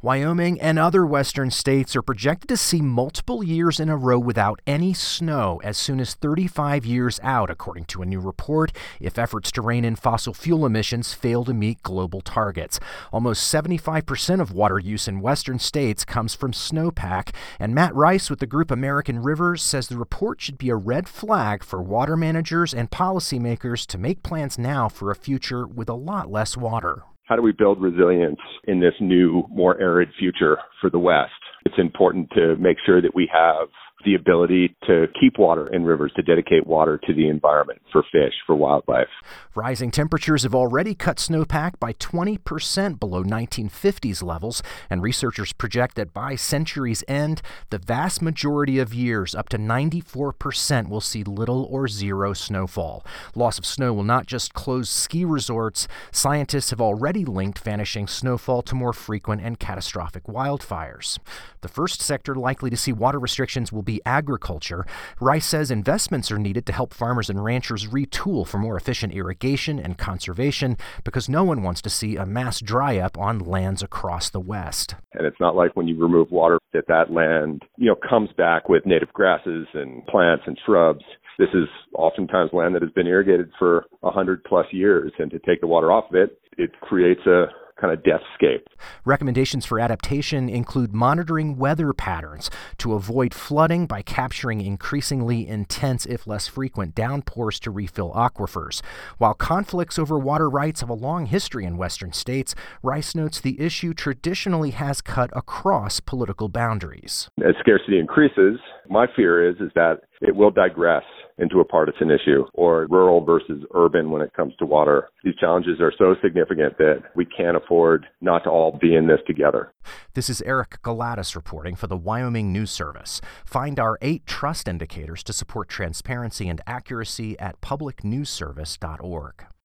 Wyoming and other western states are projected to see multiple years in a row without any snow as soon as 35 years out, according to a new report, if efforts to rein in fossil fuel emissions fail to meet global targets. Almost 75% of water use in western states comes from snowpack, and Matt Rice with the group American Rivers says the report should be a red flag for water managers and policymakers to make plans now for a future with a lot less water how do we build resilience in this new, more arid future for the West? It's important to make sure that we have the ability to keep water in rivers, to dedicate water to the environment for fish, for wildlife. Rising temperatures have already cut snowpack by 20% below 1950s levels, and researchers project that by century's end, the vast majority of years, up to 94%, will see little or zero snowfall. Loss of snow will not just close ski resorts, scientists have already linked vanishing snowfall to more frequent and catastrophic wildfires. The first sector likely to see water restrictions will be agriculture. Rice says investments are needed to help farmers and ranchers retool for more efficient irrigation and conservation because no one wants to see a mass dry up on lands across the West. And it's not like when you remove water that that land, you know, comes back with native grasses and plants and shrubs this is oftentimes land that has been irrigated for a hundred plus years, and to take the water off of it, it creates a kind of deathscape. Recommendations for adaptation include monitoring weather patterns to avoid flooding by capturing increasingly intense, if less frequent, downpours to refill aquifers. While conflicts over water rights have a long history in western states, Rice notes the issue traditionally has cut across political boundaries. As scarcity increases, my fear is is that it will digress into a partisan issue or rural versus urban when it comes to water. These challenges are so significant that we can't afford not to all be in this together. This is Eric Galatas reporting for the Wyoming News Service. Find our eight trust indicators to support transparency and accuracy at publicnewsservice.org.